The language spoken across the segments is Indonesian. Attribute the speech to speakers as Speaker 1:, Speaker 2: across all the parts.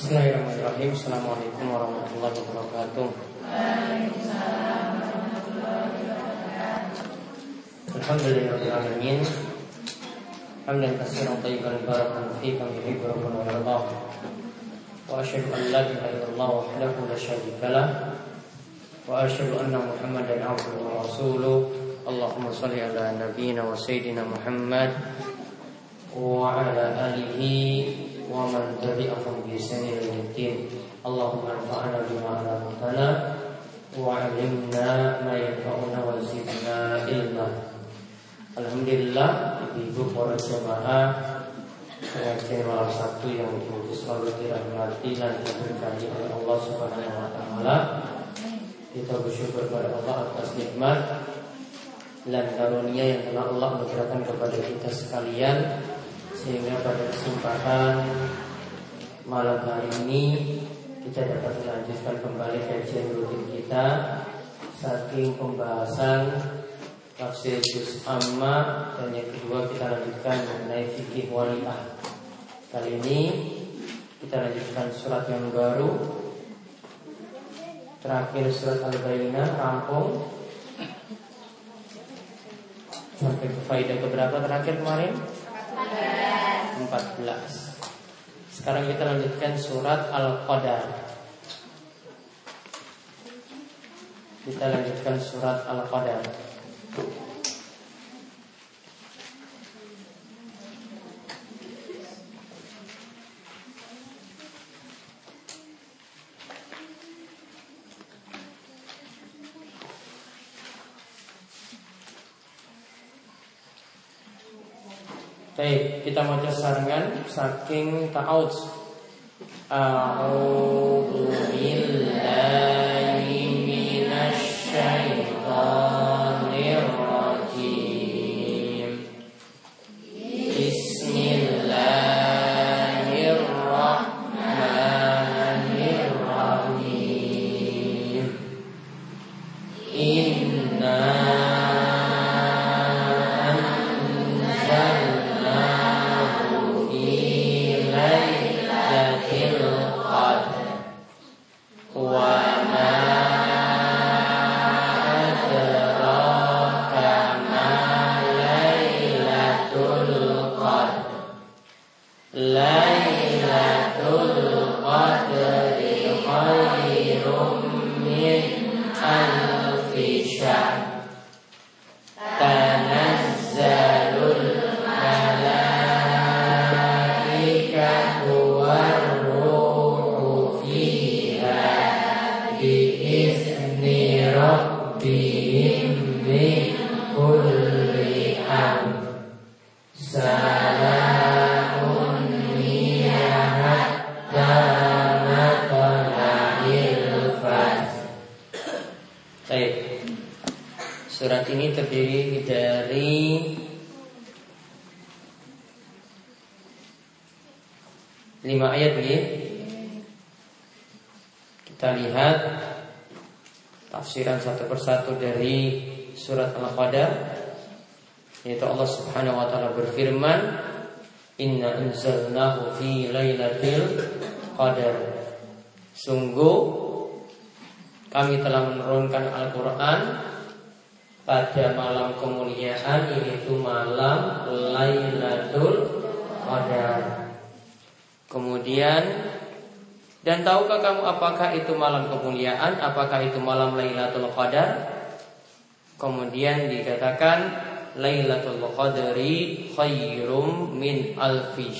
Speaker 1: Bismillahirrahmanirrahim. Assalamualaikum warahmatullahi wabarakatuh. Alhamdulillahirrahmanirrahim. Hamdan kasiran tayyiban barakan fi kami rabbuna wa yardah. Wa asyhadu an la ilaha illallah wahdahu la syarika lah. Wa asyhadu anna Muhammadan abduhu wa rasuluh. Allahumma salli ala nabiyyina wa sayyidina Muhammad wa ala alihi ومن تبعهم بإحسان إلى يوم الدين اللهم انفعنا بما علمتنا وعلمنا ما ينفعنا وزدنا علما Alhamdulillah ibu para jemaah pengajian malam Sabtu yang ibu selalu dirahmati dan diberkahi oleh Allah Subhanahu wa taala. Kita bersyukur kepada Allah atas nikmat dan karunia yang telah Allah berikan kepada kita sekalian sehingga pada kesempatan malam hari ini kita dapat melanjutkan kembali kajian rutin kita saking pembahasan tafsir juz amma dan yang kedua kita lanjutkan mengenai fikih wanita. Kali ini kita lanjutkan surat yang baru terakhir surat al-bayyinah rampung sampai ke faedah keberapa terakhir kemarin? 14 Sekarang kita lanjutkan surat Al-Qadar. Kita lanjutkan surat Al-Qadar Mau sarangan saking ta'awud. A'udzu ini terdiri dari lima ayat ya. Kita lihat tafsiran satu persatu dari surat Al-Qadar yaitu Allah Subhanahu wa taala berfirman Inna anzalnahu fi lailatul qadar Sungguh kami telah menurunkan Al-Quran pada malam kemuliaan yaitu malam Lailatul Qadar. Kemudian dan tahukah kamu apakah itu malam kemuliaan? Apakah itu malam Lailatul Qadar? Kemudian dikatakan Lailatul Qadri khairum min alfi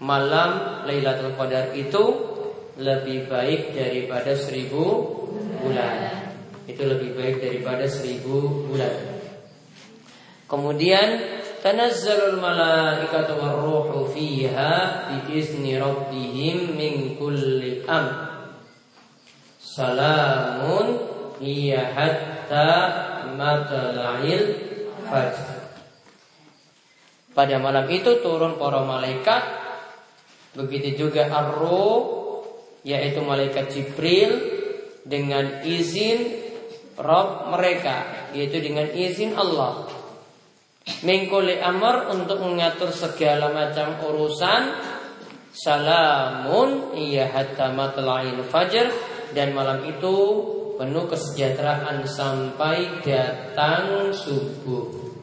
Speaker 1: Malam Lailatul Qadar itu lebih baik daripada seribu bulan. Itu lebih baik daripada seribu bulan. Kemudian tanazzalul malaikatu warruhu fiha biizni rabbihim min kulli am. Salamun hiya hatta matla'il fajr. Pada malam itu turun para malaikat Begitu juga ar-ruh yaitu malaikat Jibril dengan izin Rob mereka yaitu dengan izin Allah mengkoli amar untuk mengatur segala macam urusan Salamun iya hatta matla'il fajr dan malam itu penuh kesejahteraan sampai datang subuh.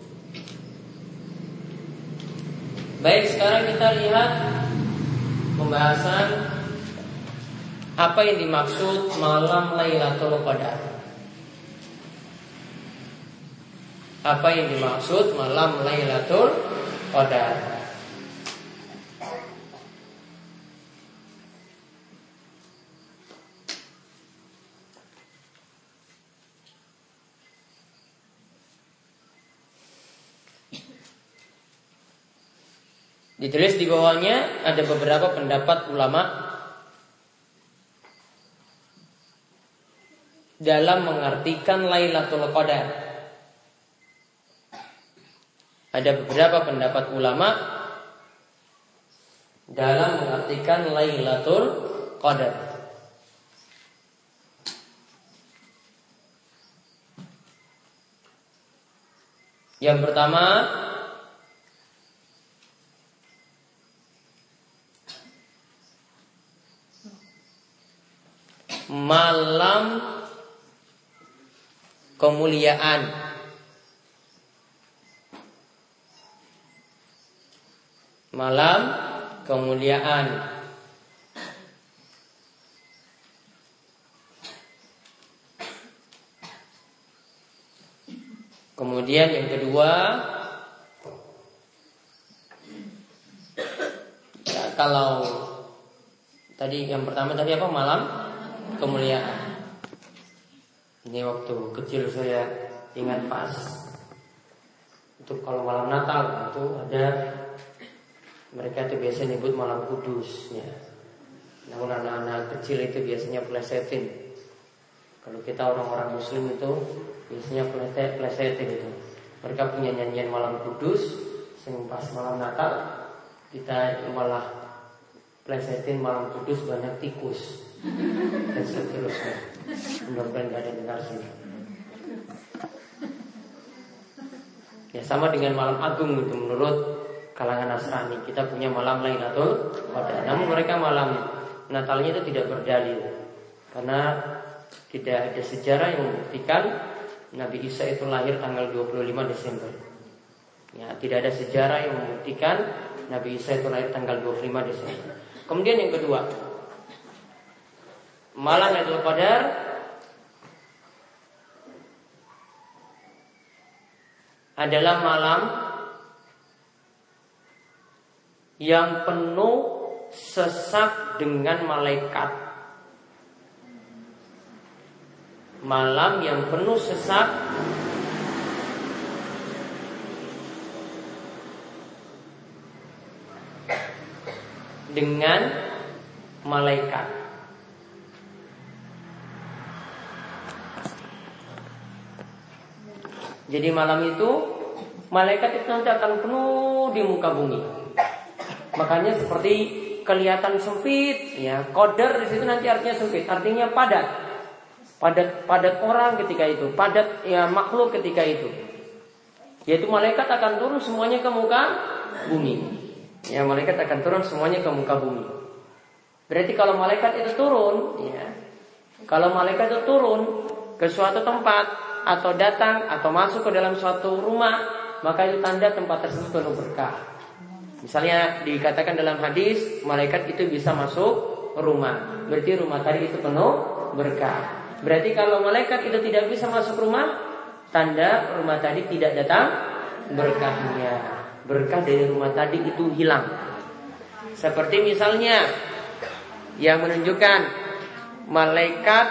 Speaker 1: Baik, sekarang kita lihat pembahasan apa yang dimaksud malam Lailatul Qadar. Apa yang dimaksud malam Lailatul Qadar? Ditulis di bawahnya ada beberapa pendapat ulama dalam mengartikan Lailatul Qadar. Ada beberapa pendapat ulama dalam mengartikan Lailatul Qadar. Yang pertama malam kemuliaan malam kemuliaan. Kemudian yang kedua ya, Kalau Tadi yang pertama tadi apa? Malam kemuliaan. Ini waktu kecil saya ingat pas. Untuk kalau malam Natal itu ada mereka itu biasa nyebut malam kudus ya. Namun anak-anak kecil itu biasanya plesetin. Kalau kita orang-orang muslim itu biasanya plesetin itu. Mereka punya nyanyian malam kudus, sing pas malam Natal kita malah plesetin malam kudus banyak tikus dan seterusnya. Mudah-mudahan gak ada dengar sini. Ya sama dengan malam agung itu menurut kalangan Nasrani kita punya malam Lailatul Qadar. Namun mereka malam Natalnya itu tidak berdalil karena tidak ada sejarah yang membuktikan Nabi Isa itu lahir tanggal 25 Desember. Ya, tidak ada sejarah yang membuktikan Nabi Isa itu lahir tanggal 25 Desember. Kemudian yang kedua, malam Lailatul Qadar adalah malam yang penuh sesak dengan malaikat. Malam yang penuh sesak dengan malaikat. Jadi malam itu malaikat itu nanti akan penuh di muka bumi. Makanya seperti kelihatan sempit, ya. Koder di situ nanti artinya sempit, artinya padat. Padat padat orang ketika itu, padat ya makhluk ketika itu. Yaitu malaikat akan turun semuanya ke muka bumi. Ya, malaikat akan turun semuanya ke muka bumi. Berarti kalau malaikat itu turun, ya. Kalau malaikat itu turun ke suatu tempat, atau datang atau masuk ke dalam suatu rumah, maka itu tanda tempat tersebut penuh berkah. Misalnya dikatakan dalam hadis, malaikat itu bisa masuk rumah. Berarti rumah tadi itu penuh berkah. Berarti kalau malaikat itu tidak bisa masuk rumah, tanda rumah tadi tidak datang berkahnya. Berkah dari rumah tadi itu hilang. Seperti misalnya yang menunjukkan malaikat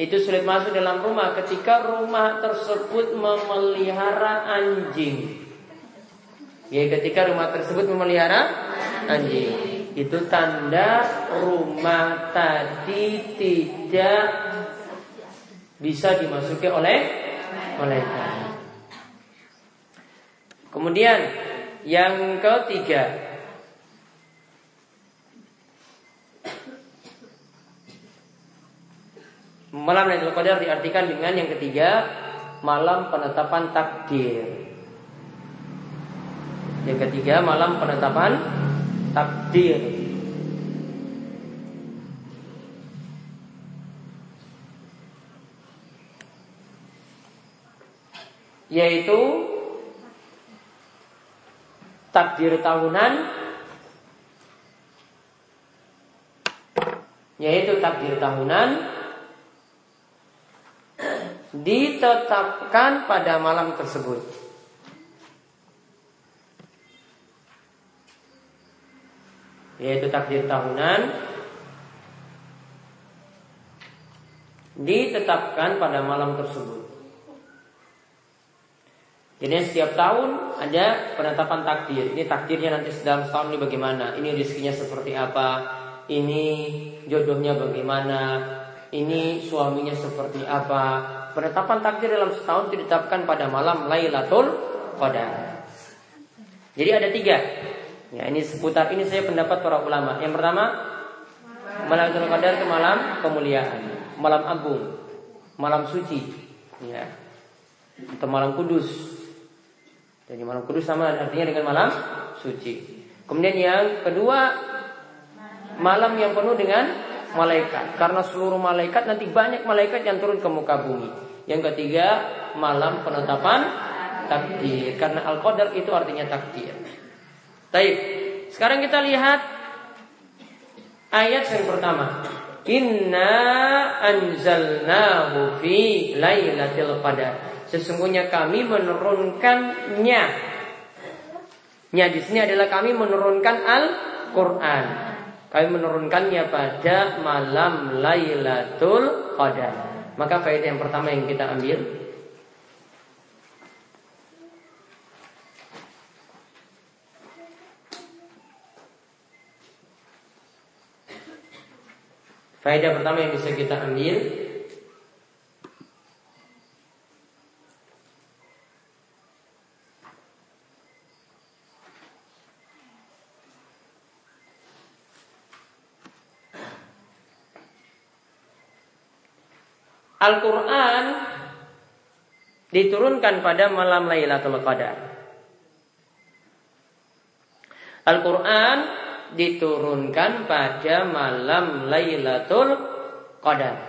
Speaker 1: itu sulit masuk dalam rumah ketika rumah tersebut memelihara anjing. Ya, ketika rumah tersebut memelihara anjing, itu tanda rumah tadi tidak bisa dimasuki oleh malaikat. Kemudian yang ketiga, Malam Lailatul Qadar diartikan dengan yang ketiga malam penetapan takdir. Yang ketiga malam penetapan takdir. Yaitu takdir tahunan yaitu takdir tahunan ditetapkan pada malam tersebut. Yaitu takdir tahunan ditetapkan pada malam tersebut. Jadi setiap tahun ada penetapan takdir. Ini takdirnya nanti dalam setahun ini bagaimana? Ini rezekinya seperti apa? Ini jodohnya bagaimana? Ini suaminya seperti apa? penetapan takdir dalam setahun ditetapkan pada malam Lailatul Qadar. Jadi ada tiga. Ya, ini seputar ini saya pendapat para ulama. Yang pertama, malam Qadar itu malam kemuliaan, malam agung, malam suci, ya. Atau malam kudus. Jadi malam kudus sama artinya dengan malam suci. Kemudian yang kedua, malam yang penuh dengan malaikat karena seluruh malaikat nanti banyak malaikat yang turun ke muka bumi. Yang ketiga, malam penetapan takdir karena al-qadar itu artinya takdir. Baik. Sekarang kita lihat ayat yang pertama. Inna anzalnahu fi lailatul qadar. Sesungguhnya kami menurunkannya. Nya di sini adalah kami menurunkan Al-Qur'an. Kami menurunkannya pada malam Lailatul Qadar. Maka faedah yang pertama yang kita ambil Faedah pertama yang bisa kita ambil Al-Quran diturunkan pada malam Lailatul Qadar. Al-Quran diturunkan pada malam Lailatul Qadar.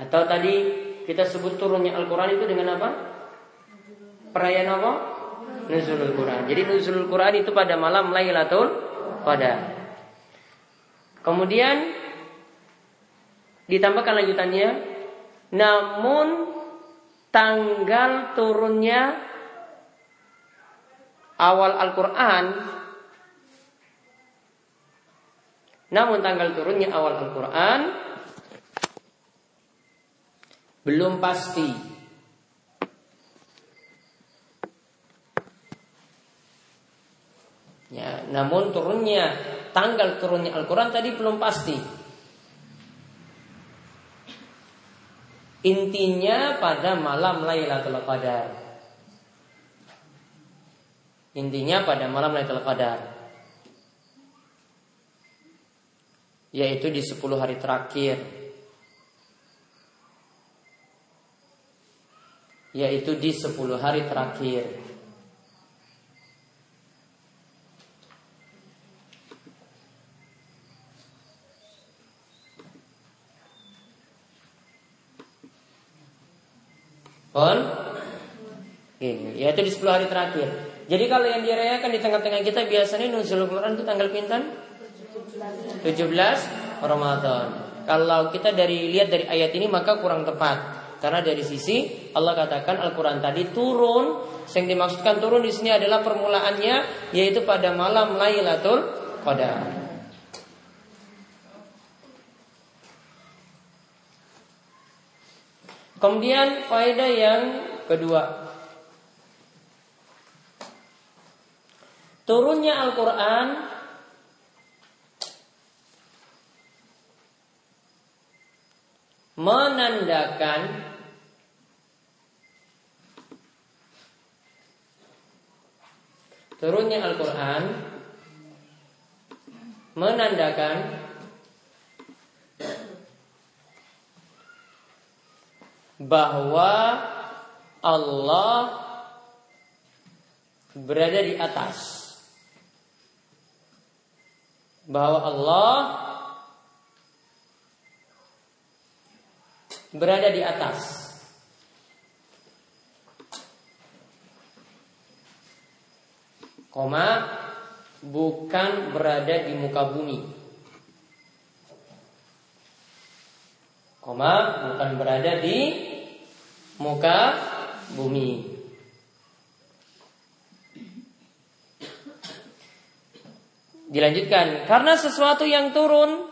Speaker 1: Atau tadi kita sebut turunnya Al-Quran itu dengan apa? perayaan apa? Nuzulul Quran. Jadi Nuzulul Quran itu pada malam Lailatul Qadar. Kemudian ditambahkan lanjutannya, namun tanggal turunnya awal Al-Quran namun tanggal turunnya awal Al-Quran belum pasti Ya, namun turunnya tanggal turunnya Al-Quran tadi belum pasti. Intinya pada malam Lailatul Qadar. Intinya pada malam Lailatul Qadar. Yaitu di 10 hari terakhir. Yaitu di 10 hari terakhir. On ini yaitu di 10 hari terakhir. Jadi kalau yang dirayakan di tengah-tengah kita biasanya nuzul Quran itu tanggal pintan 17 Ramadan. Kalau kita dari lihat dari ayat ini maka kurang tepat. Karena dari sisi Allah katakan Al-Quran tadi turun, yang dimaksudkan turun di sini adalah permulaannya yaitu pada malam Lailatul Qadar. Kemudian faedah yang kedua. Turunnya Al-Quran menandakan turunnya Al-Quran menandakan bahwa Allah berada di atas. Bahwa Allah berada di atas. Koma bukan berada di muka bumi. Koma bukan berada di muka bumi. Dilanjutkan, karena sesuatu yang turun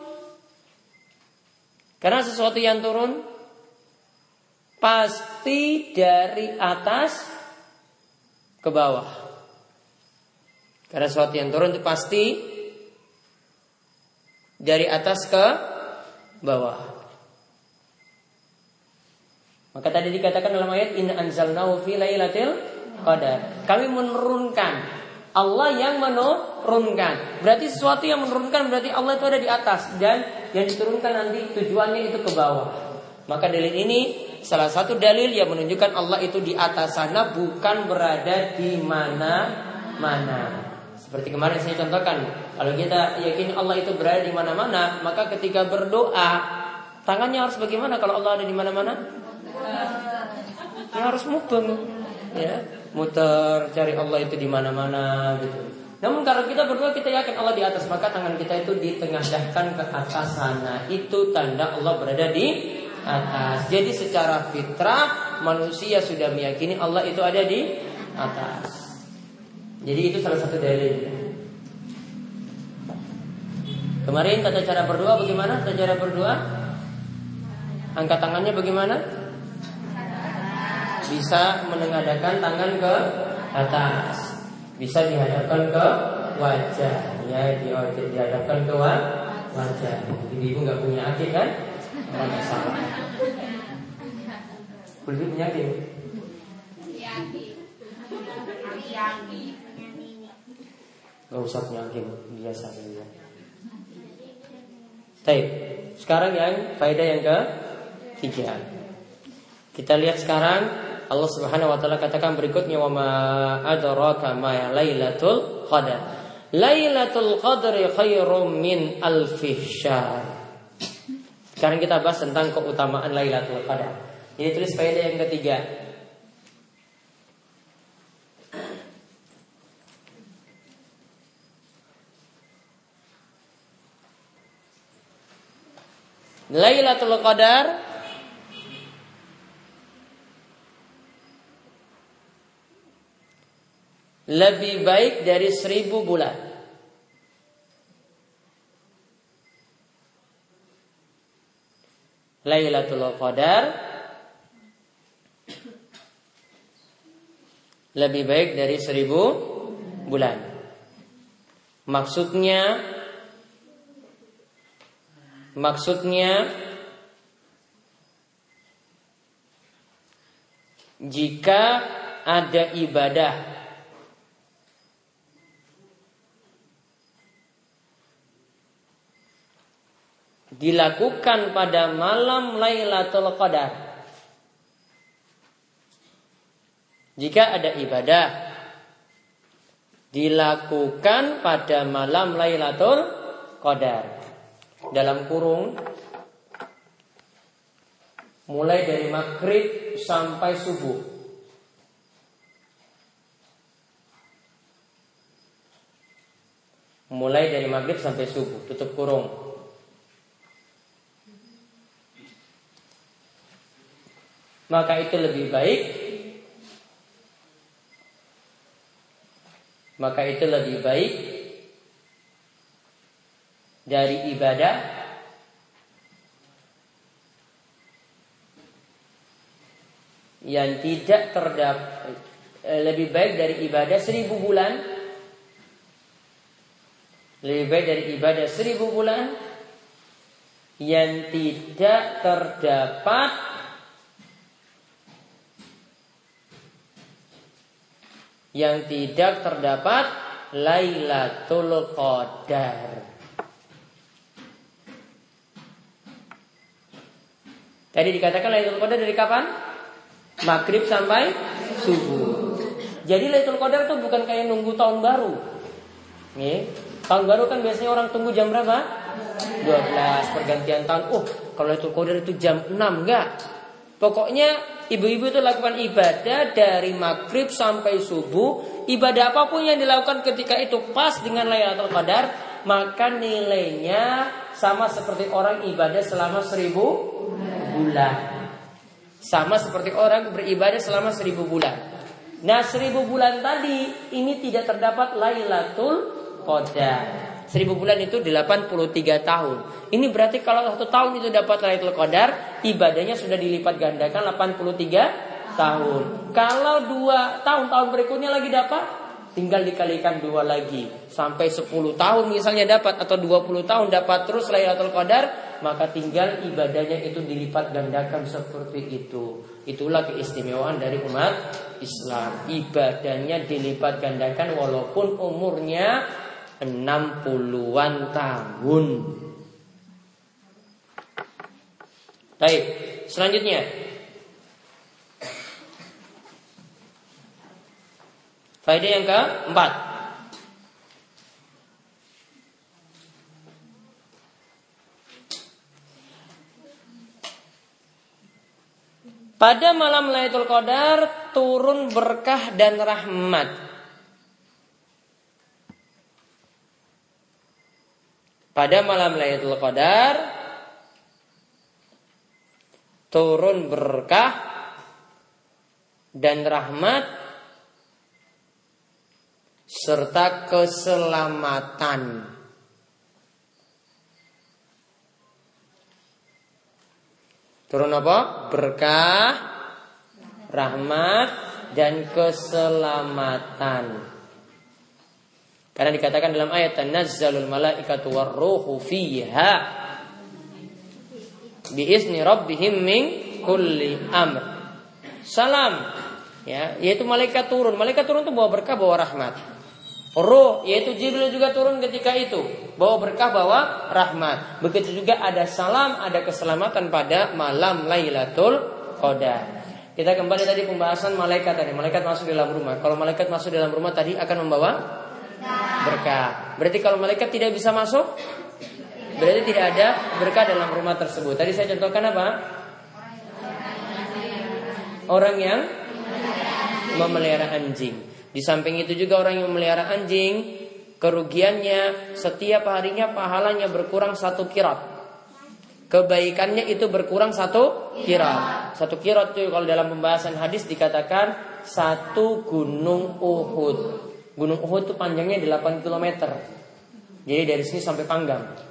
Speaker 1: karena sesuatu yang turun pasti dari atas ke bawah. Karena sesuatu yang turun itu pasti dari atas ke bawah. Maka tadi dikatakan dalam ayat in anzalnahu fi lailatul qadar. Kami menurunkan Allah yang menurunkan. Berarti sesuatu yang menurunkan berarti Allah itu ada di atas dan yang diturunkan nanti tujuannya itu ke bawah. Maka dalil ini salah satu dalil yang menunjukkan Allah itu di atas sana bukan berada di mana-mana. Seperti kemarin saya contohkan, kalau kita yakin Allah itu berada di mana-mana, maka ketika berdoa, tangannya harus bagaimana kalau Allah ada di mana-mana? Ya harus mubeng, ya muter cari Allah itu di mana-mana gitu. Namun kalau kita berdoa kita yakin Allah di atas maka tangan kita itu ditengadahkan ke atas sana. Itu tanda Allah berada di atas. Jadi secara fitrah manusia sudah meyakini Allah itu ada di atas. Jadi itu salah satu dalil. Kemarin tata cara berdoa bagaimana? Tata cara berdoa? Angkat tangannya bagaimana? Bisa menengadakan tangan ke atas, bisa dihadapkan ke wajah, ya dihadapkan ke wajah. Ibu nggak punya akid kan? Mana salah? Boleh punya akid? Gak usah punya akid, biasa saja. Baik, sekarang yang faedah yang ke tiga. Kita lihat sekarang Allah Subhanahu wa taala katakan berikutnya wa ma adraka ma lailatul qadar. Lailatul qadri khairum min alfi syahr. Sekarang kita bahas tentang keutamaan Lailatul Qadar. Ini tulis faedah yang ketiga. Lailatul Qadar lebih baik dari seribu bulan. Lailatul Qadar lebih baik dari seribu bulan. Maksudnya maksudnya jika ada ibadah dilakukan pada malam Lailatul Qadar. Jika ada ibadah dilakukan pada malam Lailatul Qadar dalam kurung mulai dari maghrib sampai subuh. Mulai dari maghrib sampai subuh, tutup kurung. Maka itu lebih baik. Maka itu lebih baik dari ibadah. Yang tidak terdapat eh, lebih baik dari ibadah seribu bulan. Lebih baik dari ibadah seribu bulan. Yang tidak terdapat yang tidak terdapat Lailatul Qadar. Jadi dikatakan Lailatul Qadar dari kapan? Maghrib sampai subuh. Jadi Lailatul Qadar itu bukan kayak nunggu tahun baru. Nih, tahun baru kan biasanya orang tunggu jam berapa? 12 pergantian tahun. Oh, kalau Lailatul Qadar itu jam 6 enggak? Pokoknya ibu-ibu itu lakukan ibadah dari maghrib sampai subuh. Ibadah apa pun yang dilakukan ketika itu pas dengan Lailatul Qadar, maka nilainya sama seperti orang ibadah selama seribu bulan. Sama seperti orang beribadah selama seribu bulan. Nah seribu bulan tadi ini tidak terdapat Lailatul Qadar. Seribu bulan itu 83 tahun. Ini berarti kalau satu tahun itu dapat Lailatul Qadar, ibadahnya sudah dilipat gandakan 83 tahun. Kalau dua tahun-tahun berikutnya lagi dapat, tinggal dikalikan dua lagi sampai 10 tahun misalnya dapat atau 20 tahun dapat terus Lailatul Qadar maka tinggal ibadahnya itu dilipat gandakan seperti itu itulah keistimewaan dari umat Islam ibadahnya dilipat gandakan walaupun umurnya 60-an tahun Baik, selanjutnya Faedah yang keempat. Pada malam Lailatul Qadar turun berkah dan rahmat. Pada malam Lailatul Qadar turun berkah dan rahmat serta keselamatan. Turun apa? Berkah, rahmat, dan keselamatan. Karena dikatakan dalam ayat tanazzalul malaikatu warruhu fiha biizni rabbihim min kulli amr. Salam ya, yaitu malaikat turun. Malaikat turun itu bawa berkah, bawa rahmat. Roh yaitu Jibril juga turun ketika itu bawa berkah bawa rahmat. Begitu juga ada salam, ada keselamatan pada malam Lailatul Qadar. Kita kembali tadi pembahasan malaikat tadi. Malaikat masuk dalam rumah. Kalau malaikat masuk dalam rumah tadi akan membawa berkah. Berarti kalau malaikat tidak bisa masuk, berarti tidak ada berkah dalam rumah tersebut. Tadi saya contohkan apa? Orang yang memelihara anjing. Di samping itu juga orang yang memelihara anjing, kerugiannya setiap harinya pahalanya berkurang satu kirat. Kebaikannya itu berkurang satu kirat. Satu kirat itu kalau dalam pembahasan hadis dikatakan satu gunung Uhud. Gunung Uhud itu panjangnya 8 km. Jadi dari sini sampai Panggang.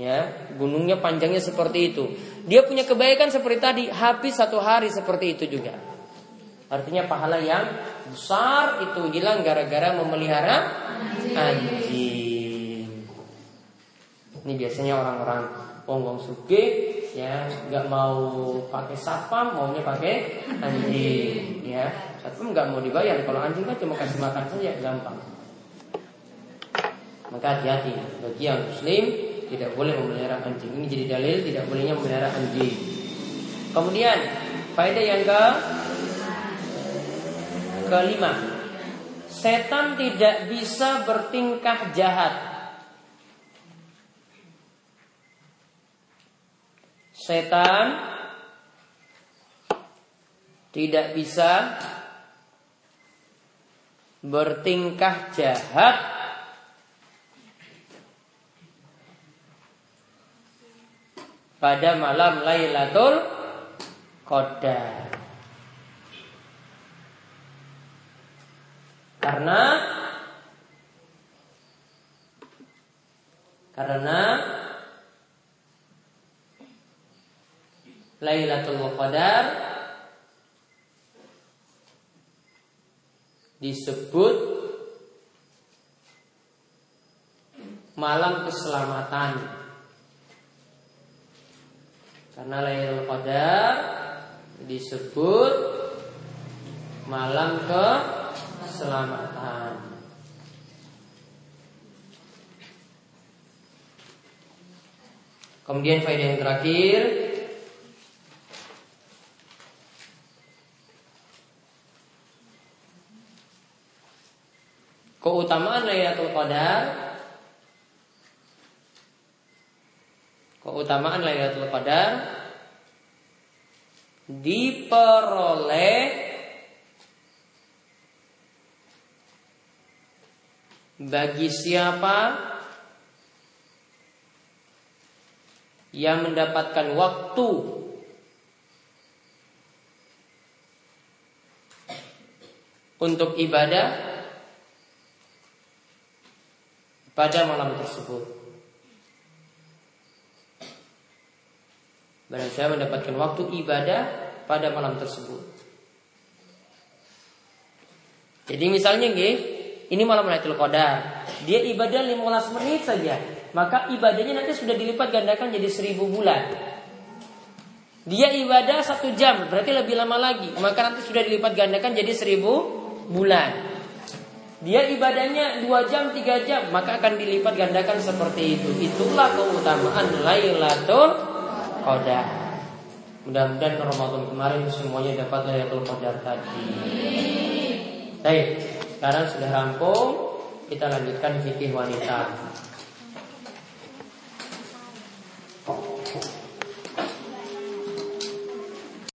Speaker 1: Ya, gunungnya panjangnya seperti itu. Dia punya kebaikan seperti tadi, habis satu hari seperti itu juga. Artinya pahala yang besar itu hilang gara-gara memelihara anjing. Ini biasanya orang-orang wong suge ya nggak mau pakai satpam maunya pakai anjing ya satpam nggak mau dibayar. Kalau anjing kan cuma kasih makan saja gampang. Maka hati-hati. Bagi yang muslim tidak boleh memelihara anjing. Ini jadi dalil tidak bolehnya memelihara anjing. Kemudian faedah yang ke Kelima, setan tidak bisa bertingkah jahat. Setan tidak bisa bertingkah jahat pada malam Lailatul Qadar. Karena karena Lailatul Qadar disebut malam keselamatan. Karena Lailatul Qadar disebut malam ke keselamatan. Kemudian faedah yang terakhir Qadar. Keutamaan Lailatul Qadar. Diperoleh Bagi siapa Yang mendapatkan waktu Untuk ibadah pada malam tersebut. Barang saya mendapatkan waktu ibadah pada malam tersebut. Jadi misalnya nggih, ini malam Lailatul Qadar. Dia ibadah 15 menit saja, maka ibadahnya nanti sudah dilipat gandakan jadi 1000 bulan. Dia ibadah satu jam, berarti lebih lama lagi, maka nanti sudah dilipat gandakan jadi 1000 bulan. Dia ibadahnya dua jam, tiga jam, maka akan dilipat gandakan seperti itu. Itulah keutamaan Lailatul Qadar. Mudah-mudahan Ramadan kemarin semuanya dapat Lailatul Qadar tadi. Baik, sekarang sudah rampung, kita lanjutkan fikih wanita.